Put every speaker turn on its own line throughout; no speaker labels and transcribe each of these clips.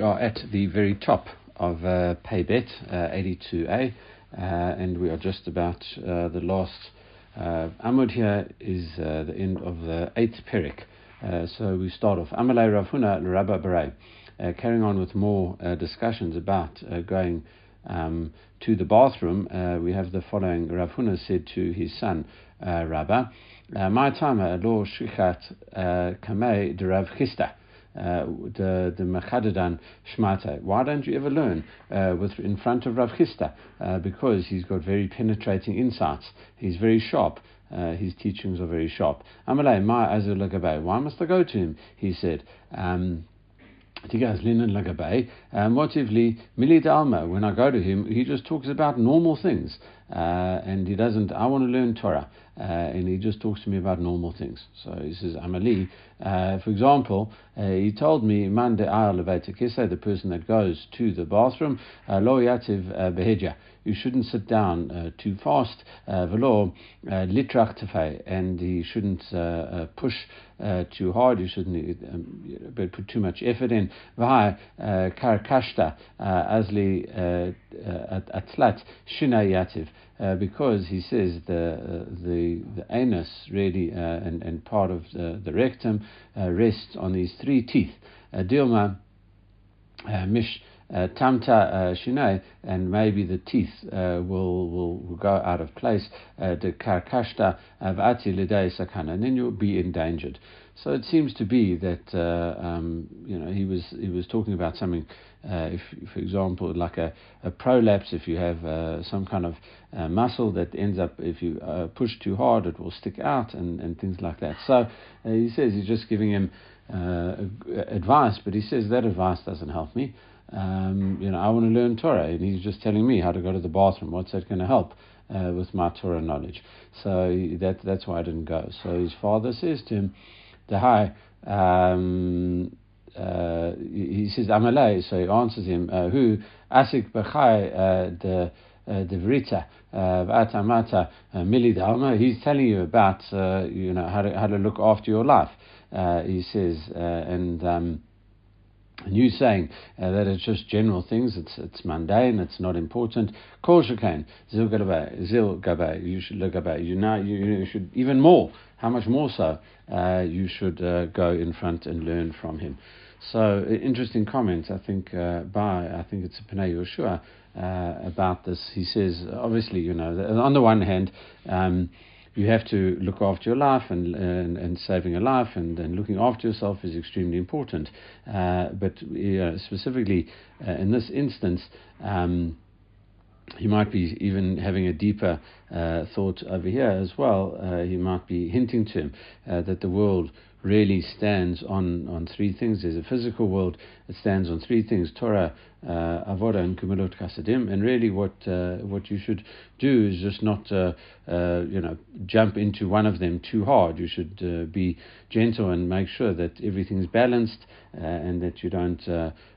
We are at the very top of uh, Paybet, uh, 82A, uh, and we are just about uh, the last. Uh, Amud here is uh, the end of the eighth Perik. So we start off. Amalei Rav Huna Rabba Barei. Carrying on with more discussions about going um, to the bathroom, we have the following. Rav Huna said to his son, Rabba, My time, lo shichat kamei de Rav Chisda uh, the the Mechadadan Shmata. Why don't you ever learn uh, with in front of Rav Chisda? Uh, because he's got very penetrating insights. He's very sharp. Uh, his teachings are very sharp. Amalei, my Why must I go to him? He said. Um, um, what if Mili Dalma, when I go to him, he just talks about normal things. Uh, and he doesn't, I want to learn Torah. Uh, and he just talks to me about normal things. So he says, Amali, uh, for example, uh, he told me, Man de the person that goes to the bathroom, uh, lo yativ uh, behedja, you shouldn't sit down uh, too fast, velo litrach and he shouldn't push too hard, you shouldn't um, put too much effort in. V'hai karakashta asli atlat shina yativ. Uh, because he says the uh, the the anus really uh, and and part of the, the rectum uh, rests on these three teeth. Dilma uh, mish uh, tamta shinai, and maybe the teeth will, will will go out of place. The karkashta avati sakana, and then you'll be endangered. So it seems to be that um, you know he was he was talking about something uh, if, for example, like a, a prolapse, if you have uh, some kind of uh, muscle that ends up, if you uh, push too hard, it will stick out and, and things like that. So uh, he says he's just giving him uh, advice, but he says that advice doesn't help me. Um, you know, I want to learn Torah, and he's just telling me how to go to the bathroom. What's that going to help? with my Torah knowledge, so that that's why I didn't go. So his father says to him, "The high, um, uh, he says Amalei, so he answers him, uh, who asik b'chai uh, the the vrita v'atamata mili dalma. He's telling you about you know how to how to look after your life. he says and. Um, you saying uh, that it's just general things, it's it's mundane, it's not important. Kol shekain zil zil gabay. You should look about. You know, you, you should even more. How much more so? Uh, you should uh, go in front and learn from him. So interesting comment, I think, uh, by I think it's Pnei Yoshua uh, about this. He says, obviously, you know, on the one hand. Um, you have to look after your life and, and, and saving a life and, and looking after yourself is extremely important. Uh, but specifically uh, in this instance, um, he might be even having a deeper uh, thought over here as well. Uh, he might be hinting to him uh, that the world really stands on, on three things. There's a physical world, it stands on three things Torah, uh, Avodah, and Gemilut Chasadim. And really, what, uh, what you should do is just not uh, uh you know, jump into one of them too hard. You should uh, be gentle and make sure that everything's balanced uh, and that you don't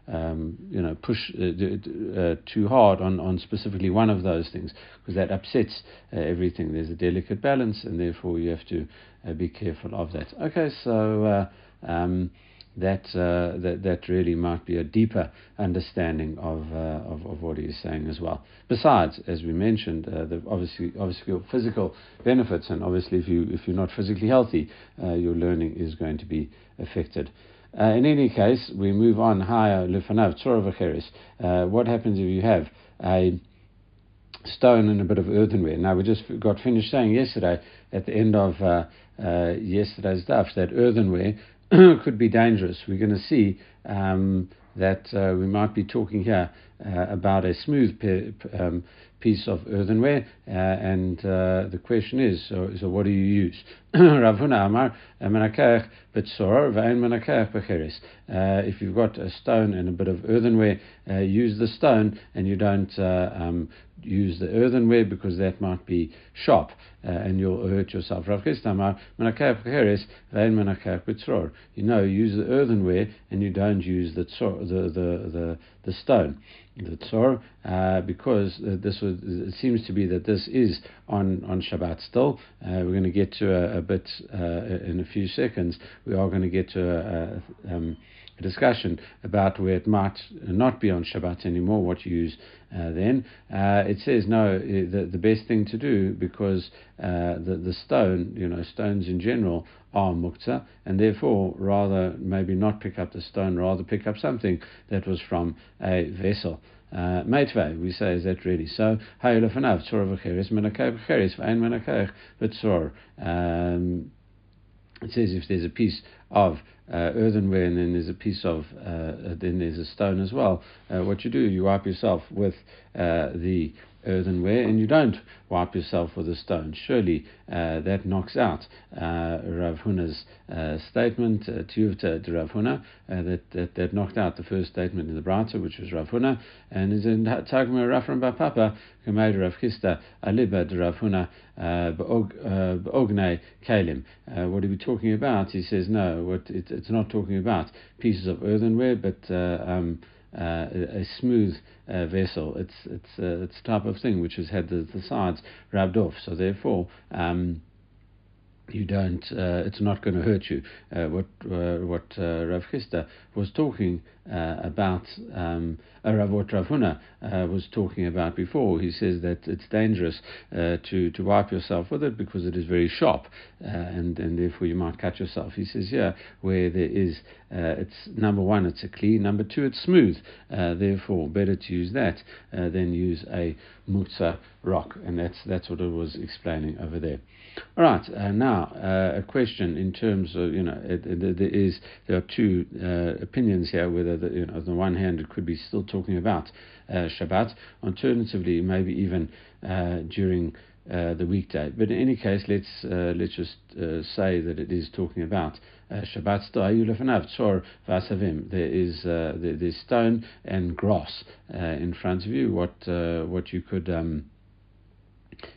um, you know, push too hard on, on specifically one of those things because that upsets everything. There's a delicate balance, and therefore you have to be careful of that. Okay, so. Um, that, uh, that that really might be a deeper understanding of, uh, of, of what he's saying as well. Besides, as we mentioned, uh, the obviously obviously physical benefits, and obviously if you if you're not physically healthy, uh, your learning is going to be affected. Uh, in any case, we move on higher lefanav tzora What happens if you have a stone and a bit of earthenware? Now we just got finished saying yesterday at the end of uh, yesterday's stuff that earthenware could be dangerous. We're going to see um, that uh, we might be talking here uh, about a smooth pe- um, piece of earthenware, uh, and uh, the question is, so, so what do you use? Rav Amar, Becheres. If you've got a stone and a bit of earthenware, uh, use the stone and you don't uh, um, use the earthenware because that might be sharp uh, and you'll hurt yourself. Rav Betzor. You know, use the earthenware and you don't use the, the, the, the, the stone the Tzor, uh, because uh, this was, it seems to be that this is on, on Shabbat still. Uh, we're going to get to a, a bit uh, in a few seconds. We are going to get to a, a, um, discussion about where it might not be on Shabbat anymore, what you use uh, then. Uh, it says no, the, the best thing to do because uh, the, the stone, you know, stones in general are muktzah, and therefore rather maybe not pick up the stone, rather pick up something that was from a vessel. Uh, we say, is that really so? Tzor menakeh v'tzor. It says if there's a piece of uh, earthenware and then there's a piece of, uh, then there's a stone as well, uh, what you do, you wipe yourself with uh, the earthenware and you don't wipe yourself with a stone. Surely uh, that knocks out uh, Rav Huna's uh, statement, uh, Tiyuvta Rav Huna, uh, that, that, that knocked out the first statement in the Brata, which was Rav Huna, and is in Tagma Rafram Bapapa, Gemaid Rav Chisda, Aliba de Rav Huna, uh, Beogne Kalim. What are we talking about? He says, no, what it, it's not talking about pieces of earthenware, but um, uh, a smooth uh, vessel. It's it's uh, it's type of thing which has had the, the sides rubbed off. So therefore. Um, you don't. Uh, it's not going to hurt you. Uh, what uh, what uh, Rav Chisda was talking uh, about, um, uh, what Rav Huna was talking about before. He says that it's dangerous to to wipe yourself with it because it is very sharp, and and therefore you might cut yourself. He says yeah, where there is, it's number one, it's a clean. Number two, it's smooth. therefore, better to use that than use a muktzah rock, and that's that's what it was explaining over there. All right, uh, now uh, a question in terms of you know it, it, there is there are two uh, opinions here whether the, you know on the one hand it could be still talking about uh, Shabbat, alternatively maybe even uh, during uh, the weekday. But in any case, let's let's just say that it is talking about Shabbat. There is there, there's stone and grass in front of you. What what you could um,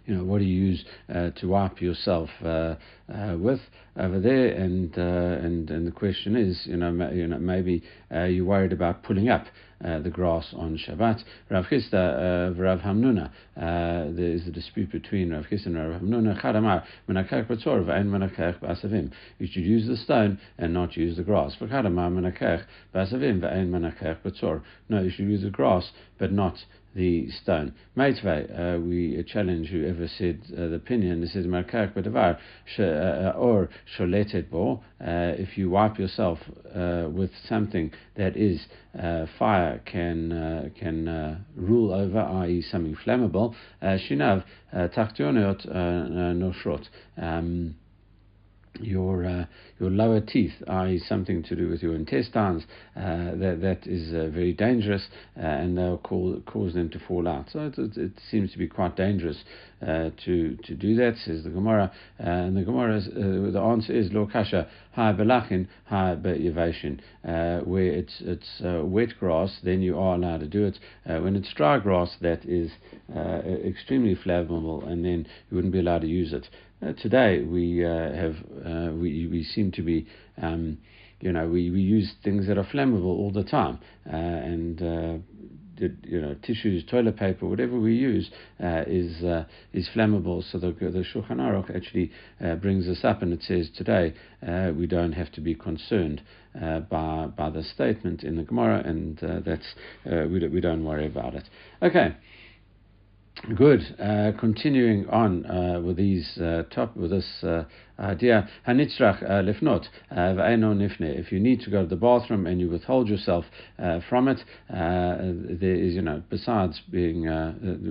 you know, what do you use uh, to wipe yourself uh, uh, with over there? And uh, and and the question is, you know, ma- you know, maybe uh, you're worried about pulling up uh, the grass on Shabbat. Rav Chisda, Rav Hamnuna, there is a dispute between Rav Chisda and Rav Hamnuna. Chadamar menakech b'tzor v'ain menakech b'asavim. You should use the stone and not use the grass. Chadamar menakech b'asavim v'ain menakech b'tzor. No, you should use the grass but not the stone. Meitvei, uh, we challenge whoever said uh, the opinion. This is markak b'davar uh, or sholetet bo. Uh, if you wipe yourself uh, with something that is uh, fire can can rule over, i.e., something flammable, shinav tachtionot noshrot. Your uh, your lower teeth, i.e., something to do with your intestines, uh, that that is uh, very dangerous, uh, and they'll call, cause them to fall out. So it, it, it seems to be quite dangerous uh, to to do that, says the Gemara. Uh, and the Gemara, the answer is lo kasha ha belachin beyavashin. Where it's it's wet grass, then you are allowed to do it. when it's dry grass, that is extremely flammable, and then you wouldn't be allowed to use it. Uh, today we uh, have uh, we we seem to be um, you know we, we use things that are flammable all the time. Uh, and uh, you know tissues toilet paper whatever we use uh, is is flammable. So the, the Shulchan Aruch actually brings this up and it says today we don't have to be concerned by by the statement in the Gemara and that's we, we don't worry about it. Okay Good. Uh, continuing on uh, with these uh, top with this uh, idea, hanitzrach uh, lifnot v'eino nifne. If you need to go to the bathroom and you withhold yourself uh, from it, there is you know besides being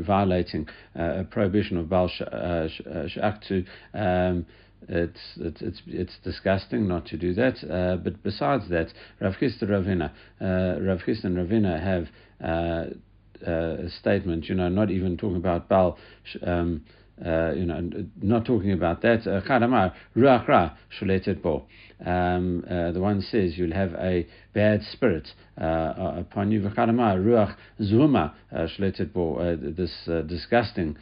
violating a prohibition of bal shaktu. Um, it's, it's it's it's disgusting not to do that. Uh, but besides that, Rav Chisda Ravina, uh, Rav Chisda and Ravina have uh, uh, statement, you know, not even talking about Baal, um, uh, you know, not talking about that. Chadamar, ruach ra, shuletet bo. Um, uh, the one says you'll have a bad spirit uh, upon you. V'chadamar, ruach zuma, shuletet bo. This disgusting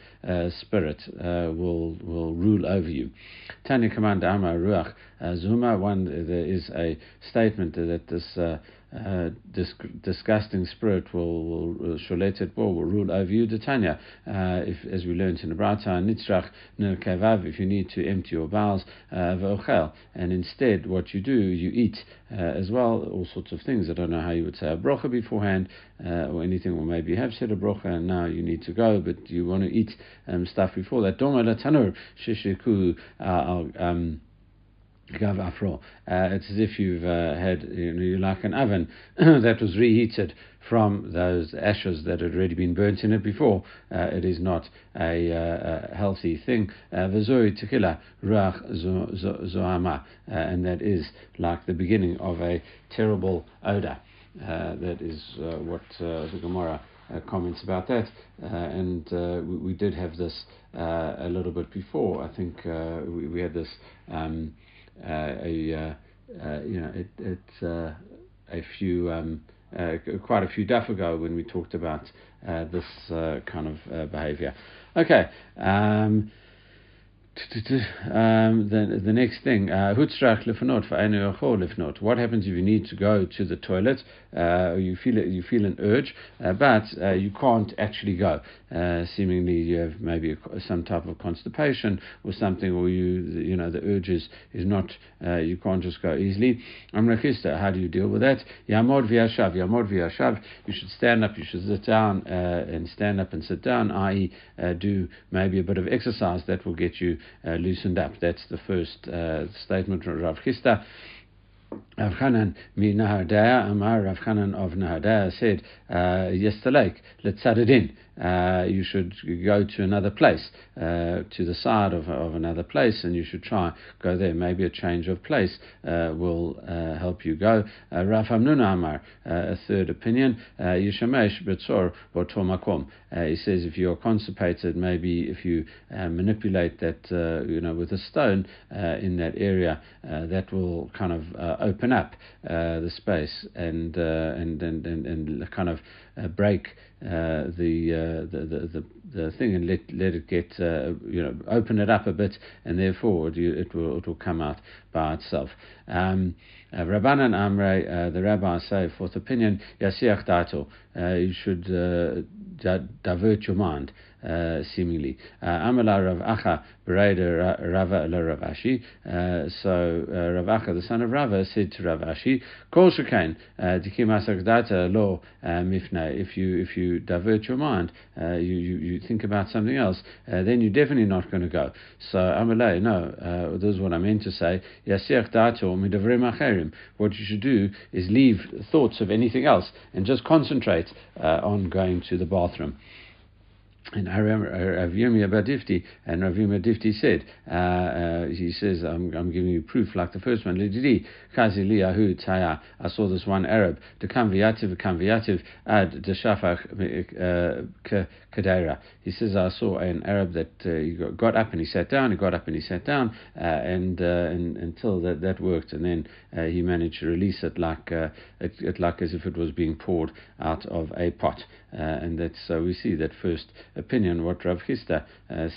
spirit will will rule over you. Tanya command amar ruach zuma. One, there is a statement that this uh, dis- disgusting spirit will, will sholetet will, rule over you. Detanya, uh, if as we learned in the Brata, nitzrach if you need to empty your bowels, uh, and instead what you do, you eat uh, as well, all sorts of things. I don't know how you would say a brocha beforehand uh, or anything, or maybe you have said a brocha and now you need to go, but you want to eat um, stuff before that. Doma latanur shishiku um, Gav Afro. Uh, it's as if you've uh, had, you know, you like an oven that was reheated from those ashes that had already been burnt in it before. Uh, it is not a, uh, a healthy thing. Uh, V'zoi tequila ruach zoama, uh, and that is like the beginning of a terrible odor. that is what the Gemara uh, comments about that, uh, and uh, we, we, did have this a little bit before. I think we, we, had this um, Uh, a uh, uh, you know it, it's a few. Um, quite a few days ago when we talked about this kind of behavior. Okay. Um, um, the, the next thing, hutzrach lefnot lefnot. What happens if you need to go to the toilet? Uh, you feel you feel an urge, uh, but uh, you can't actually go. Uh, seemingly, you have maybe a, some type of constipation or something, or you you know the urge is, is not uh, you can't just go easily. Amrachista, how do you deal with that? Yamod v'yashav, yamod v'yashav. You should stand up. You should sit down uh, and stand up and sit down. I.e., do maybe a bit of exercise that will get you uh, loosened up. That's the first uh, statement from Rav Chisda. Rav Chanan mi Nahardaya, Amar Rav Chanan of Nahardaya said, uh, Yestalek, it in uh, you should go to another place, uh, to the side of, of another place, and you should try go there. Maybe a change of place uh, will uh, help you go. Uh, Rav Hamnuna Amar, a third opinion, Yishamesh Betzor Botomakom. He says if you're constipated, maybe if you manipulate that, you know, with a stone in that area, that will kind of open up the space and, and, and, and, and kind of break uh, the, uh, the, the, the thing and let let it get uh, you know open it up a bit and therefore it, it will it will come out by itself. Um, uh, Rabbanan Amre, uh, the rabbis say, fourth opinion, Yasiach Dato, uh, you should uh, divert your mind uh, Uh, seemingly. Uh, Amala Rav Acha Bereda Rava la Rav Ashi. Uh, so uh, Rav Acha, the son of Rava, said to Rav Ashi, Kol Shekain uh, Dikim Asakdata Lo uh, Mifna. If you if you divert your mind, you, you you think about something else, then you're definitely not going to go. So Amala, no, this is what I meant to say. Yasiach Dato Midavrim Acherim. What you should do is leave thoughts of anything else and just concentrate on going to the bathroom. And I remember Rav Yirmiyah Badifti, and Rav Yirmiyah Badifti said, uh, uh, he says, I'm, I'm giving you proof like the first one. Lididi, Kazi Taya. I saw this one Arab, ad uh, Kadeira. He says, I saw an Arab that uh, he got up and he sat down, he got up and he sat down, uh, and, uh, and until that, that worked, and then uh, he managed to release it like, uh, it, it, like as if it was being poured out of a pot. Uh, and that's, so we see that first opinion, what Rav Chisda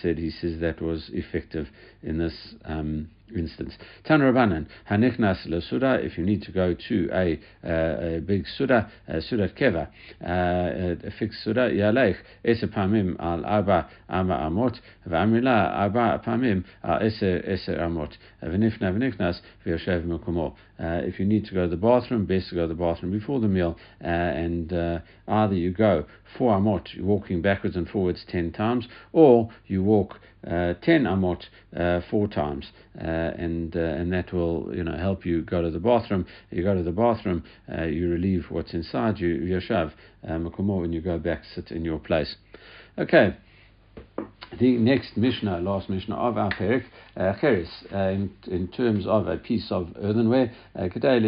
said, he says that was effective in this. Um, instance. Tan Rabbanan, Hanichnas Suda, if you need to go to a, uh, a big Suda, uh, Suda Keva, uh, a fixed Suda, Yalech, Ese Pamim al Arba Ama Amot, Vamila Arba Pamim al Ese Ese Amot, Venifna Venichnas, Vyoshev Mukumo. Uh, if you need to go to the bathroom, best to go to the bathroom before the meal, uh, and uh, either you go four amot, walking backwards and forwards ten times, or you walk uh, 10 amot uh, four times, uh, and uh, and that will you know help you go to the bathroom. You go to the bathroom, uh, you relieve what's inside you, yoshav makomo, and you go back sit in your place. Okay. The next Mishnah, last Mishnah of our Perik, uh, Cheres, uh, in, in terms of a piece of earthenware, Kedai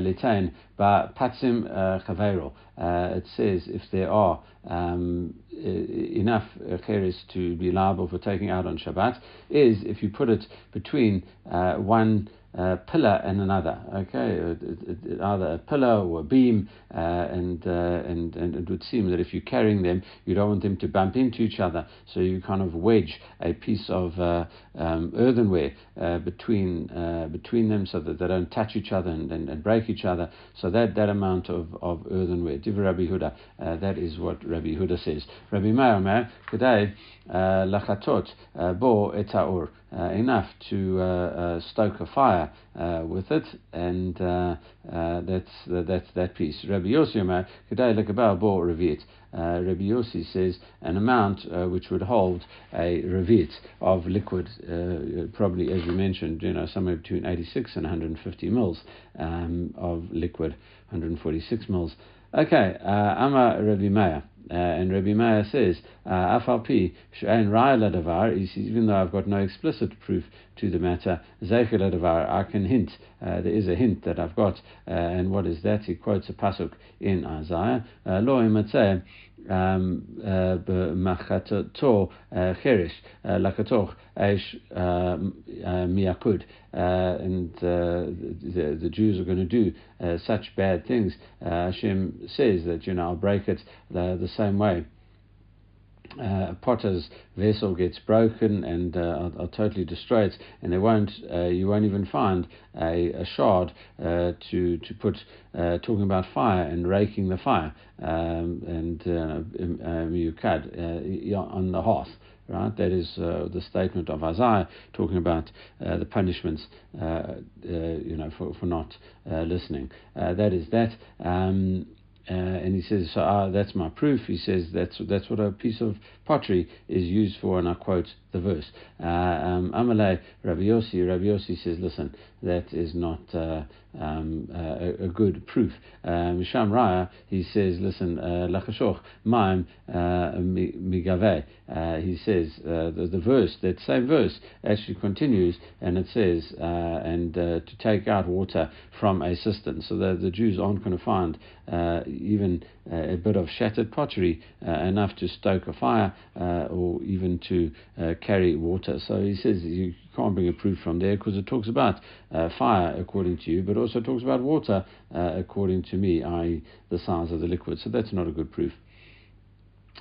Litain Ba Patsim Chavero. It says if there are um, enough cheres to be liable for taking out on Shabbat is if you put it between uh, one uh, pillar and another. Okay, either a pillar or a beam, uh, and, uh, and and it would seem that if you're carrying them, you don't want them to bump into each other, so you kind of wedge a piece of uh, um, earthenware uh, between uh, between them, so that they don't touch each other and, and, and, break each other. So that that amount of, of earthenware, Div Rabbi Huda, that is what Rabbi Huda says. Rabbi Meir, today lachatot bo etaur uh, enough to uh, uh, stoke a fire with it, and that's that's that piece. Rabbi Yossi Omer Kedai Lekabal Bo Revit. Rabbi Yossi says an amount which would hold a revit of liquid, probably as we mentioned, you know, somewhere between 86 and 150 mils um, of liquid, 146 mils. Okay, uh, Rabbi Meir. Uh, and Rabbi Meir says, uh, Afalpi, and Raya Ladavar, even though I've got no explicit proof to the matter, Zeichel Ladavar, I can hint, uh, there is a hint that I've got, uh, and what is that? He quotes a pasuk in Isaiah, uh, Lo Imatzeh, um, uh, Machatoto Cherish, Lakatoch, Eish Miakud. And uh, the, the Jews are going to do such bad things. Hashem says that, you know, I'll break it, the, the same way uh, potter's vessel gets broken and uh, are, are, totally destroyed, and they won't, uh, you won't even find a, a shard uh, to to put uh, talking about fire and raking the fire um, and miyukad uh, um, on the hearth. Right, that is the statement of Isaiah talking about the punishments, you know, for for not listening. that is that. Um, uh, and he says, so uh, that's my proof. He says that's that's what a piece of pottery is used for, and I quote the verse. Uh, um, Amalei Rabbi Yossi, Rabbi Yossi says, listen, that is not uh, um, uh, a, good proof. Um, Sham Raya, he says, listen, uh, Lachashoch Maim Migave. He says, the, the verse, that same verse, actually continues, and it says, and to take out water from a cistern. So the, the Jews aren't going to find even a bit of shattered pottery enough to stoke a fire or even to carry water. So he says you can't bring a proof from there because it talks about uh, fire according to you, but also talks about water uh, according to me, i.e., the size of the liquid. So that's not a good proof.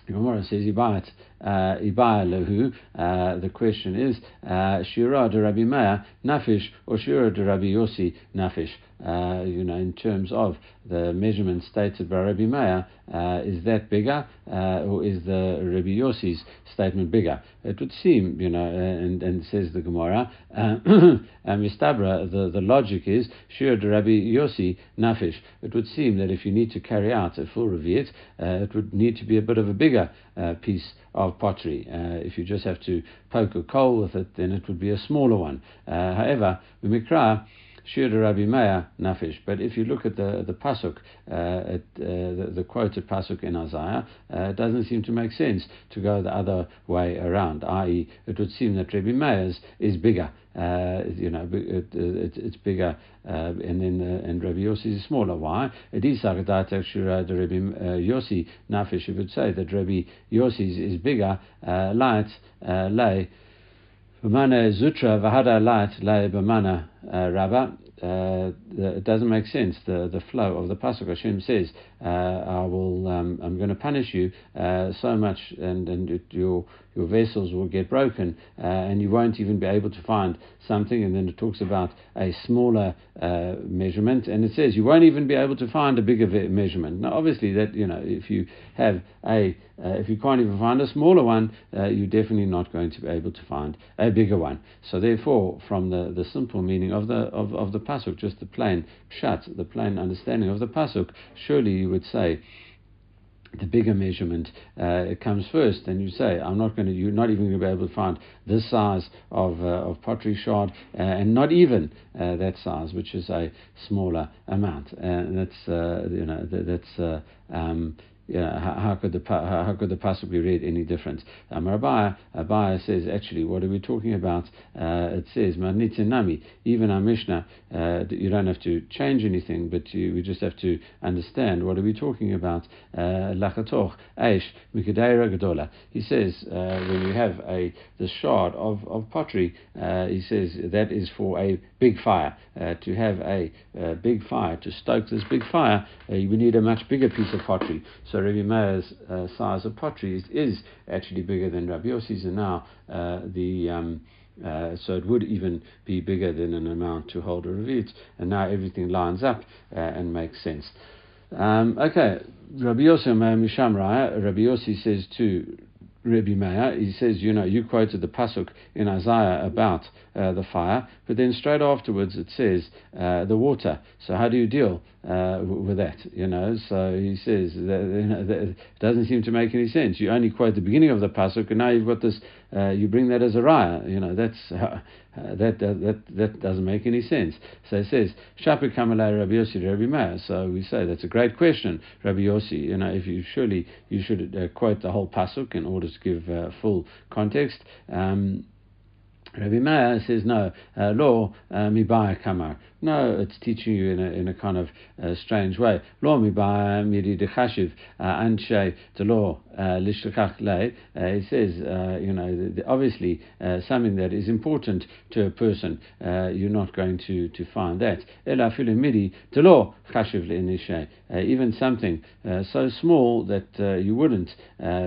Gemara says Ibayat uh, Lehu. Uh, the question is uh, Shira de Rabbi Meir Nafish or Shira de Rabbi Yossi Nafish. Uh, you know, in terms of the measurement stated by Rabbi Meir, uh, is that bigger uh, or is the Rabbi Yossi's statement bigger? It would seem, you know, and, and says the Gemara, Mistabra, the, the logic is, Shir Rabbi Yossi Nafish. It would seem that if you need to carry out a full Revi'it, it would need to be a bit of a bigger piece of pottery. Uh, if you just have to poke a coal with it, then it would be a smaller one. Uh, however, the Mikra, Shir Rabbi Meir Nafish. But if you look at the the pasuk, uh, at, uh, the, the, quoted pasuk in Isaiah, uh, it doesn't seem to make sense to go the other way around. I.e., it would seem that Rabbi Meir's is bigger. Uh, you know, it, it, it's bigger, and then and Rabbi Yossi is smaller. Why? It is Sagadat Shira the Rabbi Yossi Nafish. would say that Rabbi Yossi is bigger, light, lay. B'mana Zutra v'hada light lay b'mana Rabba. Uh, it doesn't make sense. The the flow of the pasuk Hashem says, uh, "I will, um, I'm going to punish you uh, so much, and and your your vessels will get broken, uh, and you won't even be able to find something. And then it talks about a smaller uh, measurement, and it says you won't even be able to find a bigger measurement. Now, obviously, that you know, if you have a, uh, if you can't even find a smaller one, uh, you're definitely not going to be able to find a bigger one. So, therefore, from the, the simple meaning of the of, of the pasuk, just the plain pshat, the plain understanding of the pasuk, surely you would say the bigger measurement uh, comes first, and you say, I'm not going to, you're not even going to be able to find this size of, uh, of pottery shard, uh, and not even uh, that size, which is a smaller amount. And that's, uh, you know, that's, uh, um, yeah, how, could the how, could the pasuk be read any different? Amar Abaye, Abaye says actually, what are we talking about? Uh, it says nami. Even our Mishnah, uh, you don't have to change anything, but you, we just have to understand what are we talking about. Uh, Lachatoch mikadeira gadola. He says uh, when you have a the shard of of pottery, uh, he says that is for a big fire. Uh, to have a, a, big fire to stoke this big fire, we need a much bigger piece of pottery. So so Rabbi Meir's uh, size of pottery is, is, actually bigger than Rabbi Yossi's, and now uh, the um, uh, so it would even be bigger than an amount to hold a revit, and now everything lines up uh, and makes sense. Um, okay, Rabbi Yossi Mishamraya, Rabbi Yossi says to Rabbi Meir, he says, you know, you quoted the pasuk in Isaiah about uh, the fire, but then straight afterwards it says uh, the water. So how do you deal uh, with that? You know, so he says that, you know, that doesn't seem to make any sense. You only quote the beginning of the pasuk, and now you've got this. Uh, you bring that as a raya. You know, that's uh, that, that that doesn't make any sense. So it says Rabbi Yossi Rabbi Meir. So we say that's a great question, Rabbi Yossi. You know, if you surely you should quote the whole pasuk in order to give full context. Um, Rabbi Meir says no, uh, law uh, mibaya kamar. No, it's teaching you in a, in a kind of uh, strange way. Law mibaya miri dechashiv uh, anshe the law uh, lishlakach le. Uh, he says, you know, the, the, obviously something that is important to a person, you're not going to, to find that. Ela miri the law chashiv le'nishe. Even something so small that you wouldn't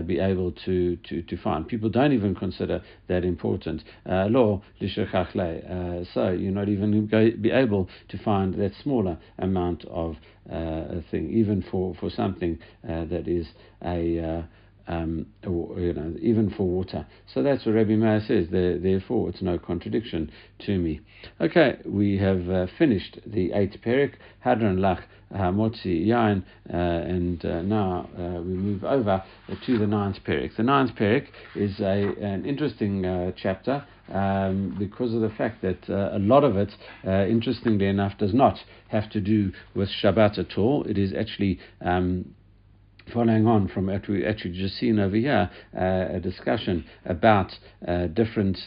be able to, to, to find. People don't even consider that important. law uh, so you're not even to be able to find that smaller amount of uh, thing, even for, for something uh, that is a uh, um, you know, even for water. So that's what Rabbi Meir says. therefore, it's no contradiction to me. Okay, we have uh, finished the eighth perik, Hadran Lach Motzi Yain, uh, and uh, now uh, we move over to the ninth perik. The ninth perik is a, an interesting uh, chapter. Um, because of the fact that uh, a lot of it, uh, interestingly enough, does not have to do with Shabbat at all. It is actually um, following on from what we actually just seen over here, uh, a discussion about uh, different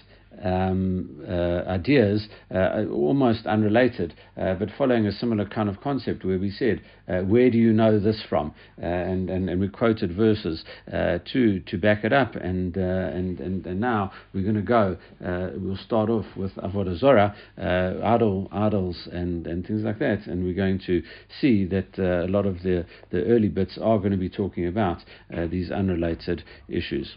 um, uh, ideas, uh, almost unrelated, uh, but following a similar kind of concept where we said, uh, where do you know this from? Uh, and, and, and we quoted verses uh, to, to back it up. And, and, and, and now we're going to go, we'll start off with Avodah Zorah, idol, idols, and, and things like that. And we're going to see that a lot of the, the early bits are going to be talking about these unrelated issues.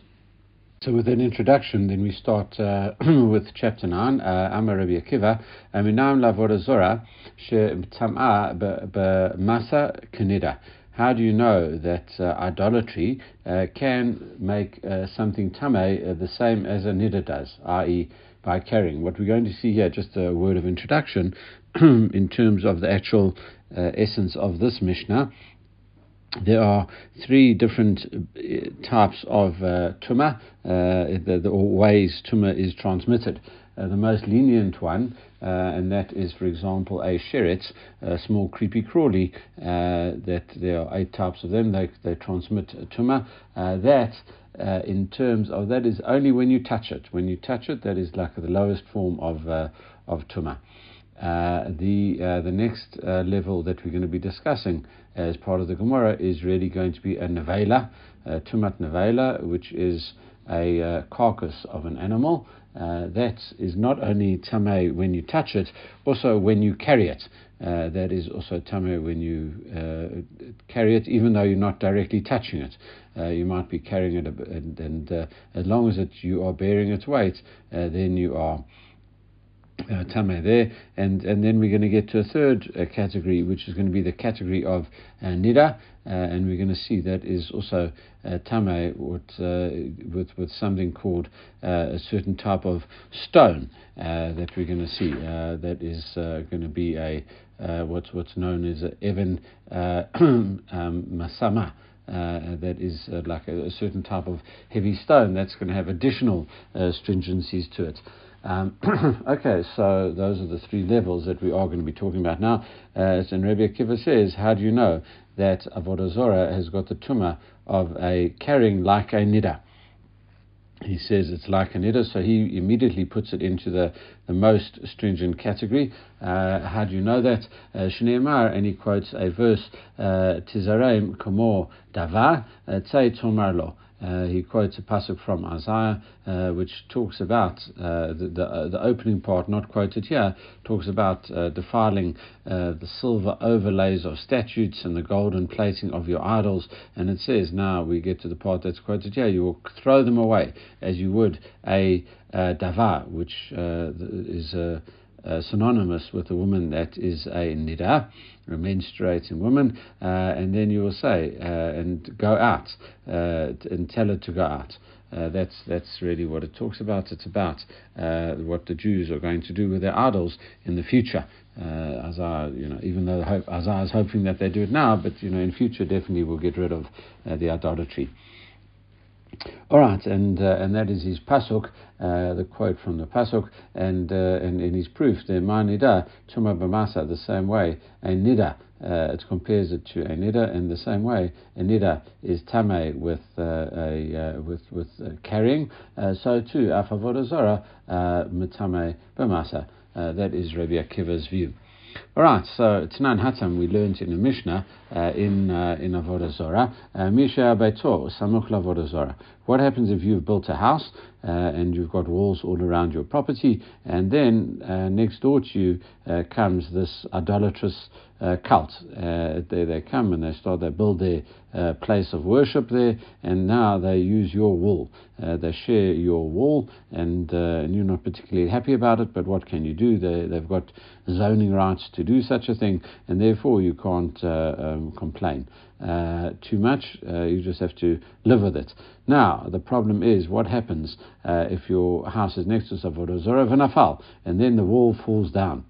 So, with an introduction, then we start uh, with chapter 9, uh, Amar Rabbi Akiva, Aminam Lavora Zora, Tam'a Masa Kanida. How do you know that uh, idolatry uh, can make uh, something tame uh, the same as a nida does, i.e., by carrying? What we're going to see here, just a word of introduction in terms of the actual essence of this Mishnah, there are three different uh, types of uh, tumah, uh, the, the, ways tumah is transmitted. Uh, the most lenient one, uh, and that is, for example, a sheret, a small creepy crawly, uh, that there are eight types of them, they, they transmit tumah. that, in terms of that, is only when you touch it. When you touch it, that is like the lowest form of, of tumah. Uh, the uh, the next uh, level that we're going to be discussing as part of the Gemara is really going to be a nevela, a tumat nevela, which is a uh, carcass of an animal. Uh, that is not only tame when you touch it, also when you carry it. Uh, that is also tame when you carry it, even though you're not directly touching it. you might be carrying it, and, and as long as it, you are bearing its weight, then you are uh, tame there, and and then we're going to get to a third uh, category, which is going to be the category of uh, nida, uh, and we're going to see that is also uh, tame with, uh, with with something called uh, a certain type of stone that we're going to see. that is going to be a what's what's known as a evan um, masama. Uh, that is uh, like a, a, certain type of heavy stone that's going to have additional uh, stringencies to it. Um, okay, so those are the three levels that we are going to be talking about now. Uh, and Rabbi Akiva says, how do you know that Avodah Zorah has got the tumah of a carrying like a nida he says it's like a niddah, so he immediately puts it into the, the most stringent category. Uh, how do you know that? Uh, Shneimar, and he quotes a verse, uh, Tizareim Kamo Davar, uh, Tzei Tomar Lo. Uh, he quotes a passage from Isaiah, uh, which talks about uh, the, the, uh, the, opening part, not quoted here, talks about uh, defiling uh, the silver overlays of statutes and the golden plating of your idols. And it says, now we get to the part that's quoted here, you will throw them away as you would a davar, which is synonymous with a woman that is a nida, a menstruating woman, uh, and then you will say, uh, and go out, uh, and tell her to go out. Uh, that's that's really what it talks about. It's about what the Jews are going to do with their idols in the future. Uh, Isaiah, you know, even though hope, Isaiah is hoping that they do it now, but you know, in future definitely will get rid of the idolatry. All right, and uh, and that is his pasuk, uh, the quote from the pasuk, and uh, and in his proof, the ma'nida tuma b'masa, the same way a nida. Uh, it compares it to a nida in the same way. A nida is tame with uh, a uh, with with carrying. so too, afavodah zora mitame b'masa. that is Rabbi Akiva's view. All right, so Tanan Hatam we learned in the Mishnah uh, in uh, in Avodah Zorah, uh, Misha Beito Samuch Avodah Zorah. What happens if you've built a house uh, and you've got walls all around your property, and then uh, next door to you comes this idolatrous cult. They, they come and they start, they build their place of worship there, and now they use your wall. they share your wall, and, and you're not particularly happy about it, but what can you do? They, they've got zoning rights to do such a thing, and therefore you can't um, complain uh, too much. Uh, you just have to live with it. Now, the problem is what happens uh, if your house is next to Savoda Zora Vanafal and then the wall falls down.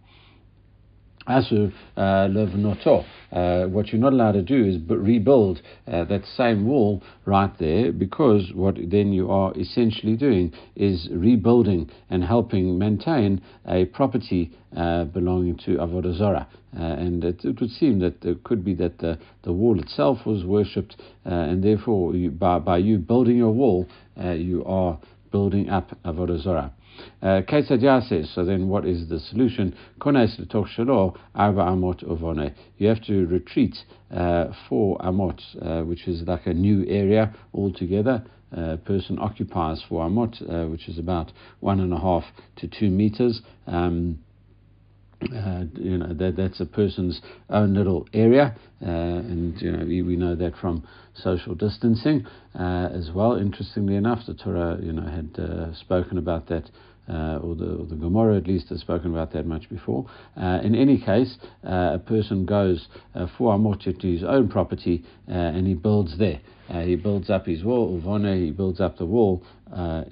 Asu uh, Levnoto. Uh, what you're not allowed to do is rebuild uh, that same wall right there because what then you are essentially doing is rebuilding and helping maintain a property uh, belonging to Avodah Zorah. Uh, and it, it, would seem that it could be that the, the wall itself was worshipped, uh, and therefore, you, by, by you building your wall, you are building up Avodah Zorah. Uh, says, so then what is the solution? You have to retreat uh, four amot, uh, which is like a new area altogether. A person occupies four amot, uh, which is about one and a half to two meters. Um, uh, you know that that's a person's own little area, uh, and you know we, we, know that from social distancing uh, as well. Interestingly enough, the Torah you know had uh, spoken about that uh, or, the, or the Gemara at least has spoken about that much before. Uh, in any case, uh, a person goes uh, for Amorcha to his own property uh, and he builds there. Uh, he builds up his wall, Uvone, he builds up the wall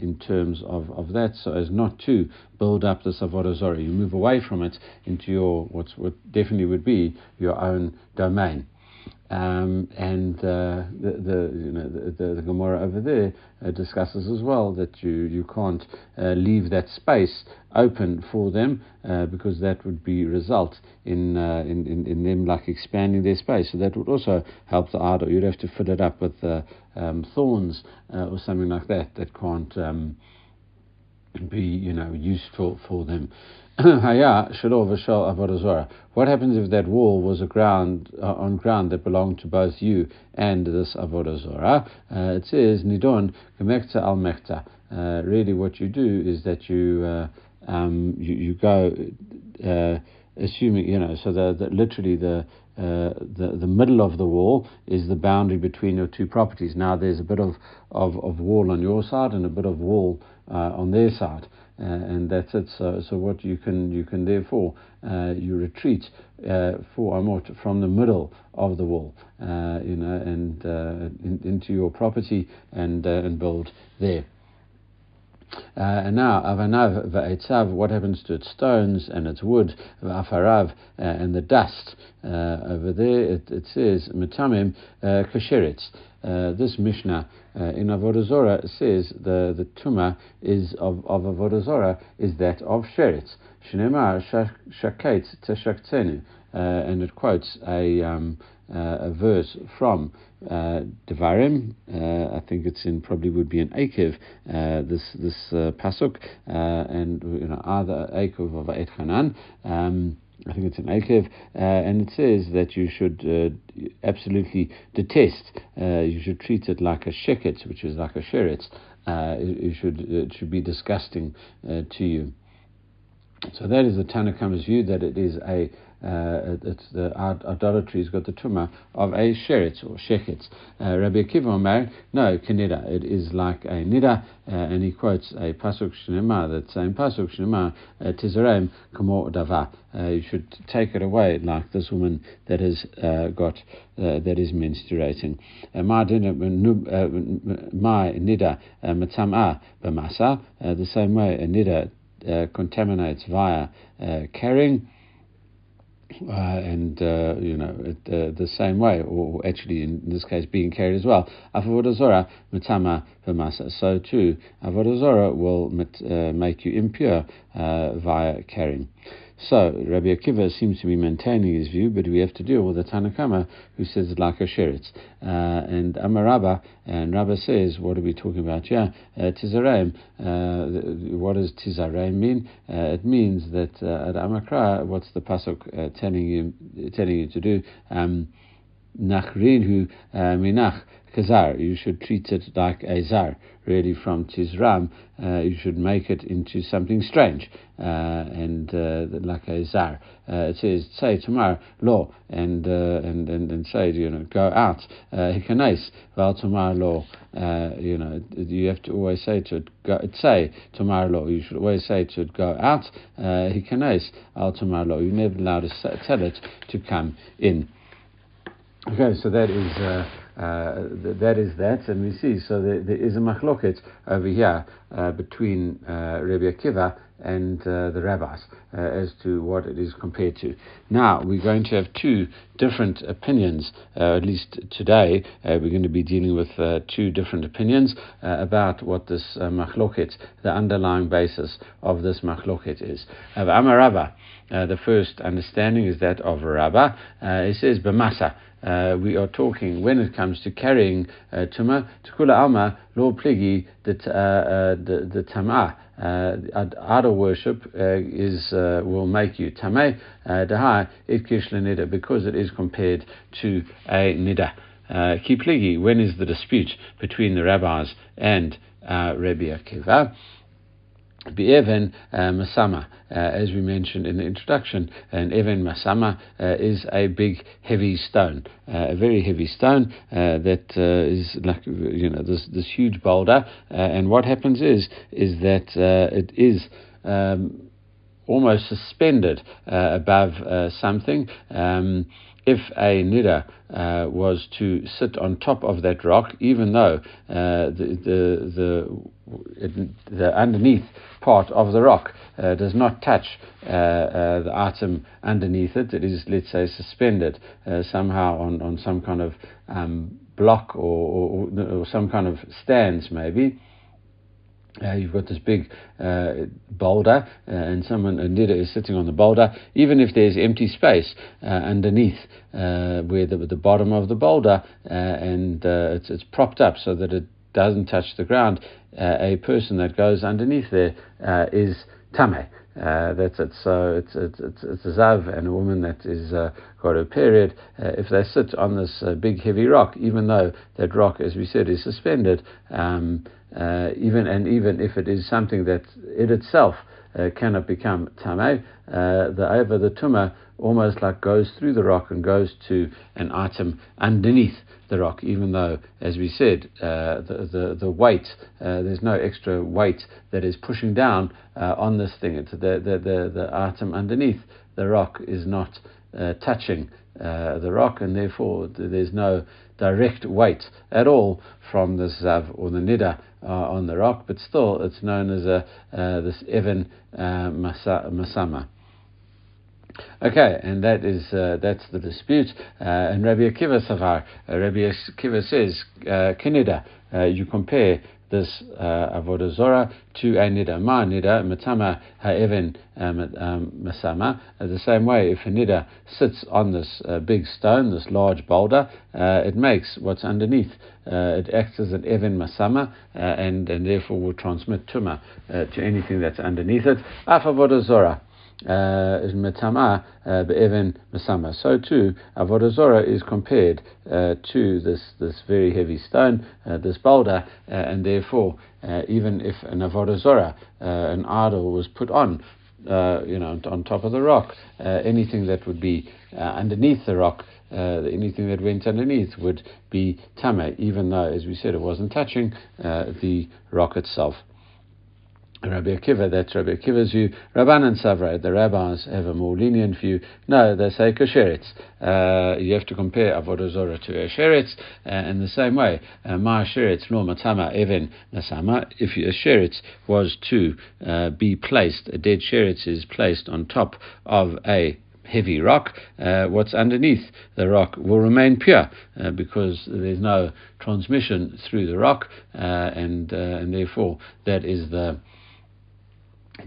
in terms of, of that, so as not to build up the Savoda Zora. You move away from it into your, what's, what definitely would be your own domain. Um, and uh, the, the, you know, the, the, Gemara over there uh, discusses as well that you, you can't uh, leave that space open for them uh, because that would be result in, uh, in, in, in, them like expanding their space. So that would also help the idol. You'd have to fill it up with uh, um, thorns or something like that that can't um, be you know useful for them. What happens if that wall was a ground uh, on ground that belonged to both you and this avodah zorah? Uh, it says nidon gemekta al mekta. Uh, really, what you do is that you uh, um, you, you, go uh, assuming you know so the, the literally the uh, the the middle of the wall is the boundary between your two properties. Now there's a bit of, of, of wall on your side and a bit of wall uh, on their side. Uh, and that's it. So, so what you can you can therefore uh, you retreat uh, for amot from the middle of the wall, uh, you know, and uh, in, into your property and uh, and build there. And now, avanav va'etzav, what happens to its stones and its wood, va'afarav, and the dust. over there, it, it says, metamim kasheritz. Uh, this Mishnah uh, in Avodah Zorah says the, the Tuma is of, of Avodah Zorah is that of Sheretz. Shnemar shaket teshaktenu. Uh, and it quotes a, um, a verse from uh, Devarim. Uh, I think it's in probably would be an Akev. Uh, this this uh, pasuk uh, and you know either Akev of Et Hanan. Um, I think it's an Akev, uh, and it says that you should uh, absolutely detest, uh, you should treat it like a sheket, which is like a sheretz. Uh, it, should, it should be disgusting to you. So that is the Tanna Kamma's view that it is a uh, it's the idolatry has got the tumah of a sheretz or shechetz. Uh, Rabbi Akiva Omer, no, kenida. It is like a nida, uh, and he quotes a pasuk shnema, that same pasuk shnema, uh, tizarem kamo dava. Uh, you should take it away like this woman that has uh, got that is menstruating. My nida matamah b'masa. The same way a nida contaminates via carrying uh, and uh, you know it, uh, the same way, or actually in this case being carried as well. Avodah mitama v'masa. So too, avodah will uh, make you impure uh, via carrying. So Rabbi Akiva seems to be maintaining his view, but we have to deal with the Tanna Kamma who says like a sheretz. Uh, and Amarabba, and Rabba says, what are we talking about here? Uh, tizareim. Uh, what does tizareim mean? Uh, it means that uh, at Amakra, what's the pasuk uh, telling you telling you to do? Um, Nachrinhu uh, minach kazar. You should treat it like a zar, really from tizram. Uh, you should make it into something strange, uh, and uh, like a zar. Uh, it says say tomorrow law, and uh, and, and and say you know go out. Hikanais val tomorrow law. You know you have to always say to it go, say tomorrow law. You should always say to it go out. Hikanais al tomorrow law. You're never allowed to tell it to come in. Okay, so that is uh, uh, th- that is that, and we see so there, there is a machloket over here uh, between uh, Rabbi Akiva and uh, the rabbis uh, as to what it is compared to. Now we're going to have two different opinions, at least today. we're going to be dealing with two different opinions about what this uh, machloket, the underlying basis of this machloket is. Of Amarava, the first understanding is that of Rabbah. it says b'masa uh, we are talking when it comes to carrying uh, tuma, tukula alma, lo pligi, uh, uh, the the tamah. Uh, idol worship uh, is uh, will make you tameh dahai itkish nida because it is compared to a nida. Kipligi, when is the dispute between the rabbis and Rabbi Akiva? Be'even uh, Masama, uh, as we mentioned in the introduction, an Even Masama uh, is a big, heavy stone, uh, a very heavy stone uh, that uh, is like you know this this huge boulder. and what happens is is that it is. Um, almost suspended above something. Um, if a nida uh, was to sit on top of that rock, even though uh, the, the, the, the, underneath part of the rock uh, does not touch uh, uh, the item underneath it, it is, let's say, suspended uh, somehow on, on some kind of um, block or, or, or some kind of stands, maybe. Uh, you've got this big uh, boulder, uh, and someone, a nida, is sitting on the boulder. Even if there's empty space uh, underneath uh, where the, the bottom of the boulder, uh, and it's, it's propped up so that it doesn't touch the ground, a person that goes underneath there is tame. That's it. So it's it's it's, it's a zav and a woman that is got a period. If they sit on this big heavy rock, even though that rock, as we said, is suspended, um, uh, even and even if it is something that it itself uh, cannot become tameh, uh, the over the tumah almost like goes through the rock and goes to an item underneath the rock, even though, as we said, uh, the, the, the weight, uh, there's no extra weight that is pushing down uh, on this thing. It's the, the, the, the item underneath the rock is not uh, touching the rock, and therefore there's no direct weight at all from the zav or the nida uh, on the rock, but still it's known as a uh, this even uh, masa, masama. Okay, and that is uh, that's the dispute. Uh, and Rabbi Akiva Savar, uh, Rabbi Akiva says, uh, Kinida, uh, you compare this uh, avodah zora to a nida. Ma nida matama ha'even um, um, masama. Uh, the same way, if a nida sits on this uh, big stone, this large boulder, uh, it makes what's underneath. Uh, it acts as an even masama, uh, and and therefore will transmit tuma to anything that's underneath it. Af avodah zora metama be'even mesama. So too, avodah zorah is compared uh, to this this very heavy stone, uh, this boulder, uh, and therefore, even if an avodah zorah, an idol, was put on. you know, on top of the rock, anything that would be underneath the rock, uh, anything that went underneath would be tame, even though, as we said, it wasn't touching uh, the rock itself. Rabbi Akiva, that's Rabbi Akiva's view. Rabbanan Savra, the rabbis have a more lenient view. No, they say kasheretz. Uh, you have to compare avodah zorah to a sheretz, uh, in the same way. Uh, Ma sheretz no matama even nasama. If a sheretz was to uh, be placed, a dead sheretz is placed on top of a heavy rock, uh, what's underneath the rock will remain pure uh, because there's no transmission through the rock, uh, and uh, and therefore that is the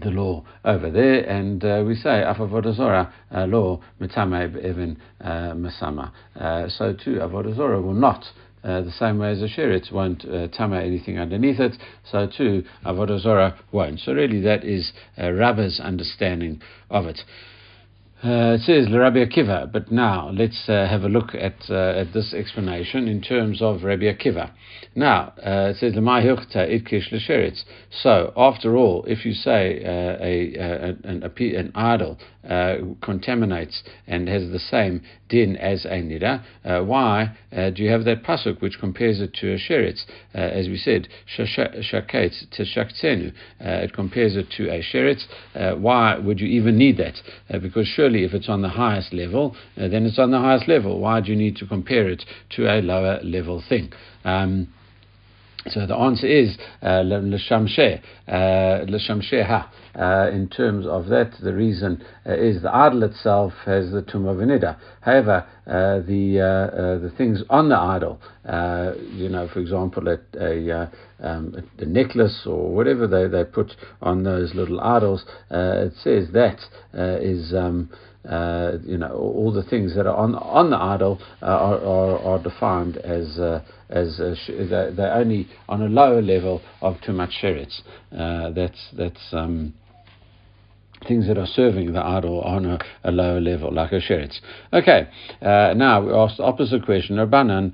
the law over there, and uh, we say avodah uh, law mitame even uh, masama. Uh, so too, avodah will not. Uh, the same way as a sheretz won't uh, anything underneath it, so too avodah won't. So really, that is uh, Rabba's understanding of it. Uh, it says Rabbi Akiva, but now let's uh, have a look at uh, at this explanation in terms of Rabbi Akiva. Now uh, it says itkish So after all, if you say uh, a, a, an, a, an idol uh, contaminates and has the same din as a nida, why do you have that pasuk which compares it to a sheretz? as we said, shaket to shaktsenu. It compares it to a sheretz. why would you even need that? because surely if it's on the highest level, uh, then it's on the highest level. Why do you need to compare it to a lower level thing? Um, so the answer is uh, l'shamsheh, uh, ha. Uh, in terms of that, the reason uh, is the idol itself has the tumah of Anida. However, uh, the uh, the things on the idol, you know, for example, a, a, um, a, necklace or whatever they, they put on those little idols, it says that is. Um, uh, you know, all the things that are on on the idol uh, are, are, are defined as uh, as they're only on a lower level of too much sheretz. Uh, that's that's. Um, things that are serving the idol on a, a lower level, like a sheretz. Okay, uh, now we ask the opposite question. Rabbanan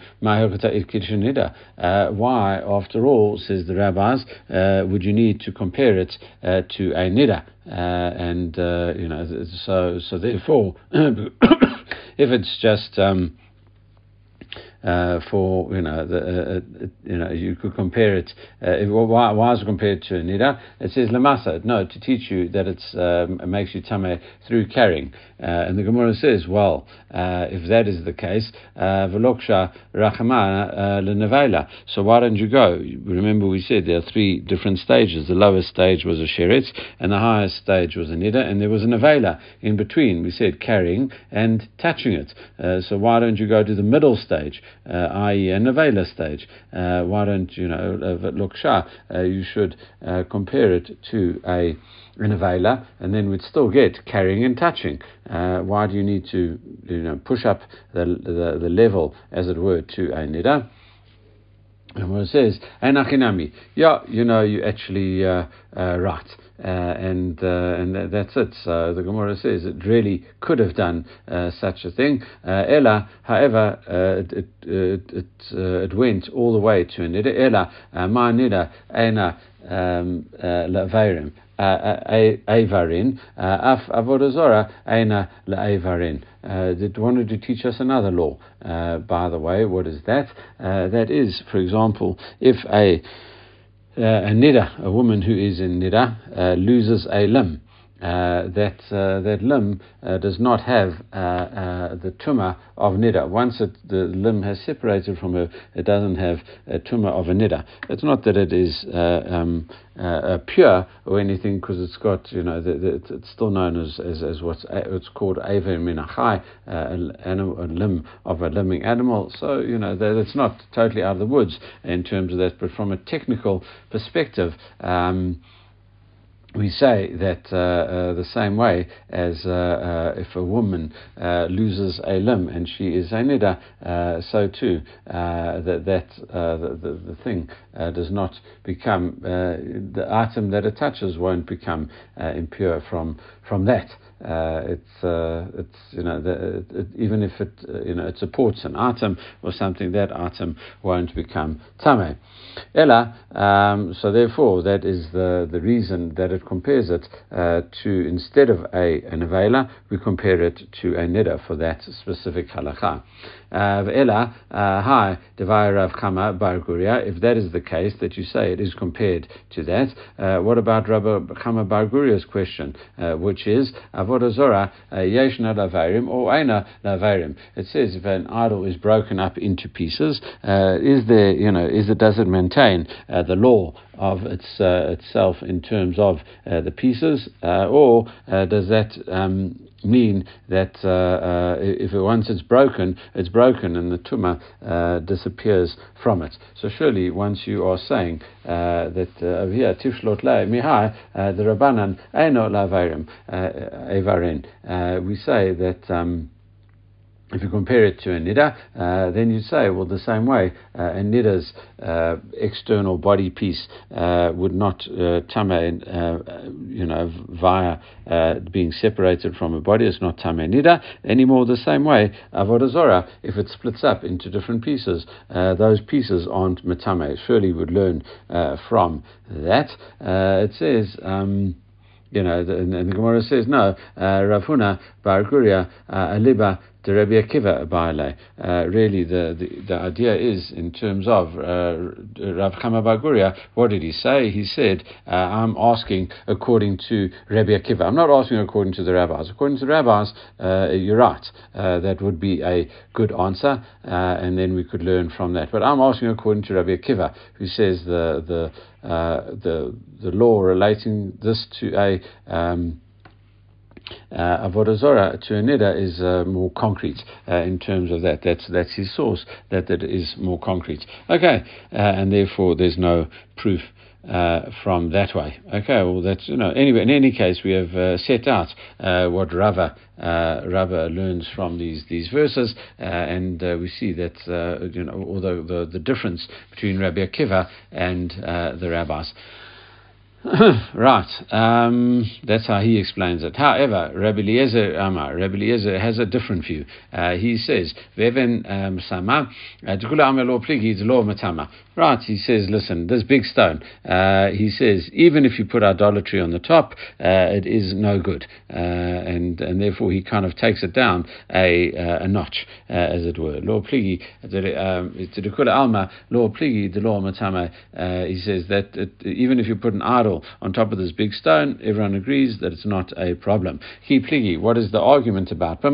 uh, Why, after all, says the rabbis, uh, would you need to compare it uh, to a nida? Uh, and uh, you know, so so therefore, if it's just um, uh, for you know the, uh, uh, you know you could compare it. Uh, why, why is it compared to nida? It says lamasa. No, to teach you that it's um, it makes you tame through carrying. Uh, and the Gemara says, well, uh, if that is the case, veloksha rachamana lenevela. So why don't you go? Remember, we said there are three different stages. The lowest stage was a sheretz, and the highest stage was a nida, and there was a nevela in between. We said carrying and touching it. so why don't you go to the middle stage? Uh, i.e., a nevela stage. Uh, why don't you know, look, Shah, uh, you should uh, compare it to a nevela, and then we'd still get carrying and touching. Uh, why do you need to you know, push up the, the, the level, as it were, to a nida? And what it says, Enachinami, yeah, you know, you actually uh, uh, right. Uh, and uh, and that's it. So the Gemara says it really could have done uh, such a thing. Uh, Ella, however, uh, it it it, it went all the way to nida. Ella ma nida ena um, le'veirim. Uh, uh, Avarin, uh, af avodazora ena le'avarin. It wanted to teach us another law. by the way, what is that? that is, for example, if a uh, a nida, a woman who is in nida, uh, loses a limb. Uh, that uh, that limb uh, does not have uh, uh, the tumah of nida. Once it, the limb has separated from her, it doesn't have a tumah of a nida. It's not that it is uh, um, pure or anything, because it's got you know the, the, it's still known as as, as what's it's called ava minachai, a, a limb of a living animal. So you know that it's not totally out of the woods in terms of that, but from a technical perspective. Um, we say that uh, uh, the same way as uh, uh if a woman uh, loses a limb and she is a nida, uh, so too that that the, the, thing does not become the item that it touches won't become impure from from that. It's it's you know the, it, even if it you know it supports an item or something, that item won't become tame. Ella, um, so therefore that is the the reason that it compares it uh, to, instead of a, an avela, we compare it to a nida for that specific halacha. Uh, Ella, uh, hi, Devaya Rav Chama Bar Guria, if that is the case, that you say it is compared to that, uh, what about Rav Chama Bar Guria's question, uh, which is, Avodah uh, or Aina? It says if an idol is broken up into pieces, uh, is there, you know, is it, does it maintain uh, the law of its, uh, itself in terms of the pieces, or does that um, mean that uh, uh, if it, once it's broken, it's broken and the tumah uh, disappears from it. So surely once you are saying uh, that uh, here, tiflot le mihai, uh, the rabbanan eno la evarin, we say that. Um, if you compare it to a nida, uh, then you'd say, well, the same way, uh, a nida's uh, external body piece uh, would not uh, tame, uh, you know, via being separated from a body, it's not tame nida anymore. The same way, avodah zorah, if it splits up into different pieces, those pieces aren't metame. Surely would learn from that. it says. Um, you know, and the Gemara says, no, Rav Huna Bar Guria, Aliba the Rabbi Akiva Baale. Uh, really, the, the, the idea is in terms of uh, Rav Chama Baguria, what did he say? He said, uh, I'm asking according to Rabbi Akiva. I'm not asking according to the rabbis. According to the rabbis, uh, you're right. Uh, that would be a good answer, uh, and then we could learn from that. But I'm asking according to Rabbi Akiva, who says the, the, the, the law relating this to a um, uh, Avodah Zorah to a nida is uh, more concrete uh, in terms of that. That's that's his source. That that is more concrete. Okay, uh, and therefore there's no proof. Uh, from that way. Okay, well, that's, you know, anyway, in any case, we have uh, set out uh, what Rava, uh, Rava learns from these, these verses, uh, and we see that, you know, although the, the difference between Rabbi Akiva and the rabbis. right, um, that's how he explains it. However, Rabbi Eliezer Amar, Rabbi Eliezer has a different view. Uh, he says, "Veven um, sama, uh, matama." Right, he says, listen, this big stone. Uh, he says, even if you put idolatry on the top, uh, it is no good, uh, and and therefore he kind of takes it down a a notch, as it were. Law pligi, um, alma, law pligi, the law matama. He says that it, even if you put an idol on top of this big stone, everyone agrees that it's not a problem. Ki pligi, what is the argument about? But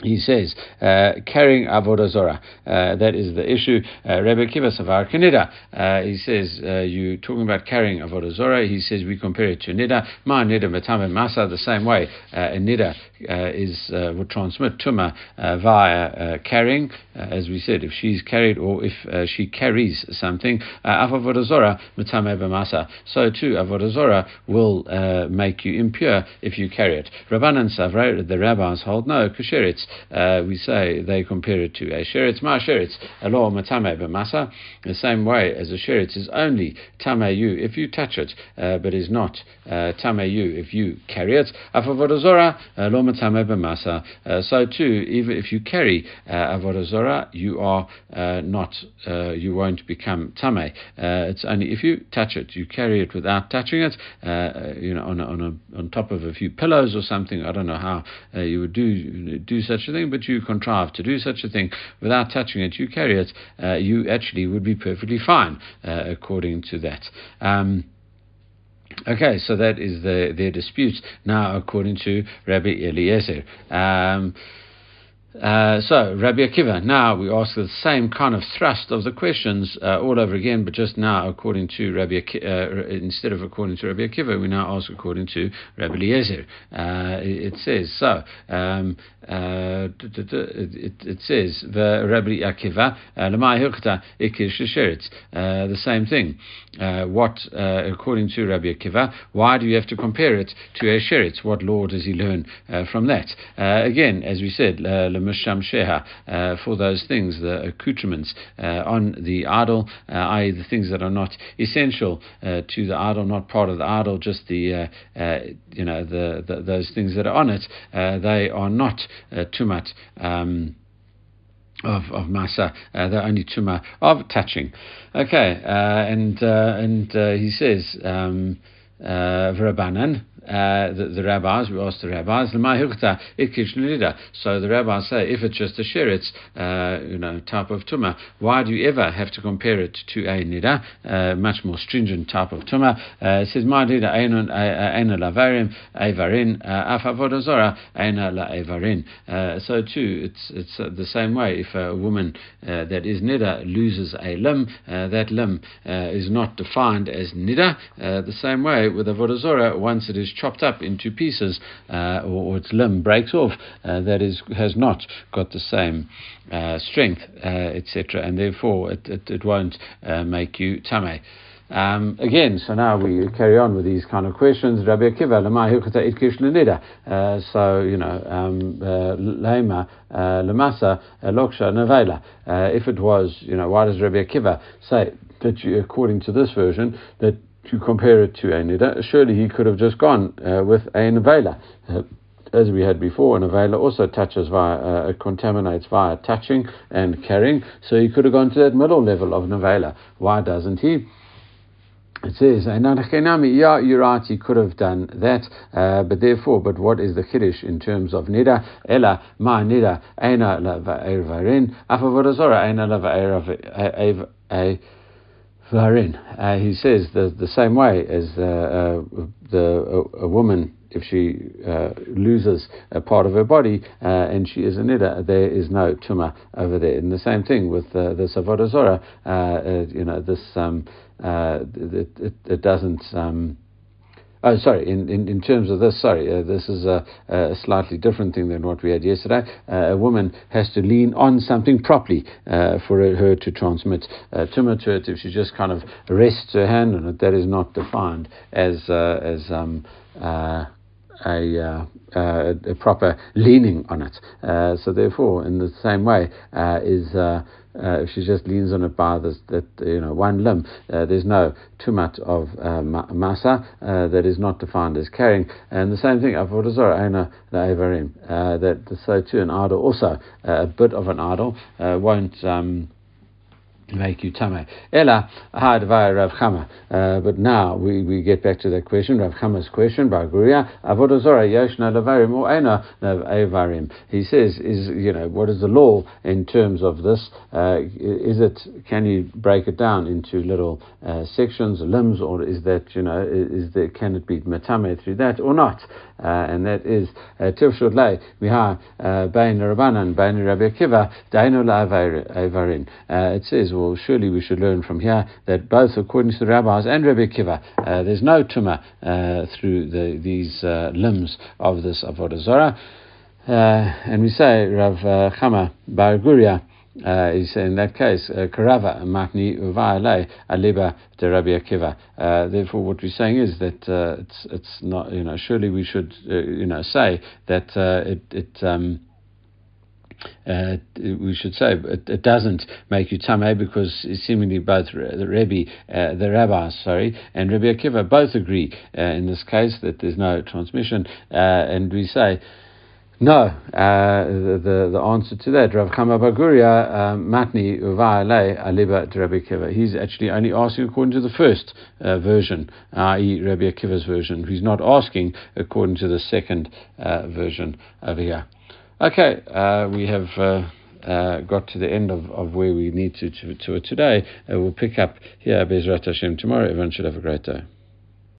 he says, uh, carrying avodah zorah. Uh, that is the issue. Uh, Rebbe Kiva Savar Kanida. Uh, he says, uh, you talking about carrying avodah zorah. He says we compare it to nida. Ma nida matame masa the same way. Uh, a nida uh, is would transmit tuma via carrying, as we said. If she's carried or if she carries something, avodah zorah matame masa. So too, avodah zorah will make you impure if you carry it. Rabbanan Savra, the rabbis hold no kusheritz uh, we say they compare it to a sheretz. Ma sheretz, law matame b'masa, the same way as a sheretz is only tamayu if you touch it, uh, but is not uh, tamayu if you carry it. Afavodazora, law matame b'masa. Uh, so too, even if you carry uh, avodazora, you are uh, not, you won't become tame. it's only if you touch it, you carry it without touching it, you know, on a, on a, on top of a few pillows or something. I don't know how you would do do such such a thing, but you contrive to do such a thing without touching it, you carry it, uh, you actually would be perfectly fine uh, according to that. Um, Okay, so that is the, their dispute now, according to Rabbi Eliezer. Um, uh, so, Rabbi Akiva, now we ask the same kind of thrust of the questions uh, all over again, but just now according to Rabbi Akiva, uh, instead of according to Rabbi Akiva, we now ask according to Rabbi Eliezer. Uh, it, says, so, um, uh, it, it, says, Rabbi Akiva, Ikish the same thing. Uh, what, uh, according to Rabbi Akiva, why do you have to compare it to a sheretz? What law does he learn uh, from that? again, as we said, Misham Sheha, uh, for those things, the accoutrements uh, on the idol, uh, i.e., the things that are not essential to the idol, not part of the idol, just the, you know, the, the, those things that are on it, they are not tumat. Um, of of masa, uh, the only tuma of touching. Okay, uh, and uh, and he says um, V'rabanan, uh, the, the, rabbis, we asked the rabbis, so the rabbis say, if it's just a sheretz, uh, you know, type of tumah, why do you ever have to compare it to a nida, uh, much more stringent type of tumah? Uh, it says, nida eina lavarim, evarin, af avodazora, eina la evarin. So too, it's it's uh, the same way. If a woman uh, that is nida loses a limb, that limb is not defined as nida. the same way with avodazora, once it is chopped up into pieces uh, or, or, its limb breaks off, uh, that is has not got the same uh, strength, uh, etc., and therefore it, it, it won't uh, make you tame. Um, again, so now we carry on with these kind of questions. Rabbi Akiva, uh, so you know, um, lema lemasa loksha nevela. If it was, you know, why does Rabbi Akiva say that you, according to this version, that to compare it to a nida, surely he could have just gone uh, with a nevela. Uh, as we had before, an nevela also touches via, uh, contaminates via touching and carrying, so he could have gone to that middle level of nevela. Why doesn't he? It says, yeah, you're right, he could have done that, uh, but therefore, but what is the Kiddush in terms of Nida? Ella, ma Nida, Aina la va'er afavorazora, Aina la va'er Varin. Uh, he says the, the same way as uh, uh, the a, a, woman if she uh, loses a part of her body uh, and she is a nida, there is no tumah over there. And the same thing with the Savoda you know, this um, it, it, it, doesn't. Um, Oh, sorry. In, in, in terms of this, sorry, uh, this is a, a, slightly different thing than what we had yesterday. Uh, a woman has to lean on something properly uh, for her to transmit uh, tumah to it. If she just kind of rests her hand on it, that is not defined as uh, as um, uh, a, uh, uh, a, proper leaning on it. Uh, so therefore, in the same way, is uh, if she just leans on it by this, that you know one limb, uh, there's no too much of uh, masa uh, that is not defined as carrying. And the same thing, avodazor aina la'evarim, uh, that so too an idol also uh, a bit of an idol won't. Um, make you tame. Ella had via Rav Chama. Uh, but now we, we get back to that question, Rav Chama's question, Barguria, Avodazora Yoshna Levarim or Ena Levarim. He says, is you know, what is the law in terms of this? Uh, is it can you break it down into little uh, sections, limbs, or is that, you know, is there can it be matame through that or not? Uh, and that is Tivshud Lei Miha Bain Rabbanan, Bain Rabbi Akiva, Dainu La'avarin. It says surely we should learn from here that both according to the rabbis and Rabbi Kiva, uh, there's no tumah uh, through the, these uh, limbs of this Avodah Zarah. Uh, and we say, Rav uh, Chama Bar Guria, uh, is in that case karava matni aliba de Rabbi Akiva. Therefore, what we're saying is that uh, it's it's not you know surely we should uh, you know say that it it um, uh, we should say it, it, doesn't make you tamei because seemingly both the Rebbe, uh, the rabbis, sorry, and Rabbi Akiva both agree uh, in this case that there's no transmission, uh, and we say. No, uh, the, the, answer to that, Rav Chama Baguria, uh, Matni Uvaale Aliba Rabbi Akiva. He's actually only asking according to the first uh, version, i.e., Rabbi Akiva's version. He's not asking according to the second uh, version over here. Okay, uh, we have uh, uh, got to the end of, of where we need to, to, to today. Uh, we'll pick up here, Bezrat Hashem, tomorrow. Everyone should have a great day.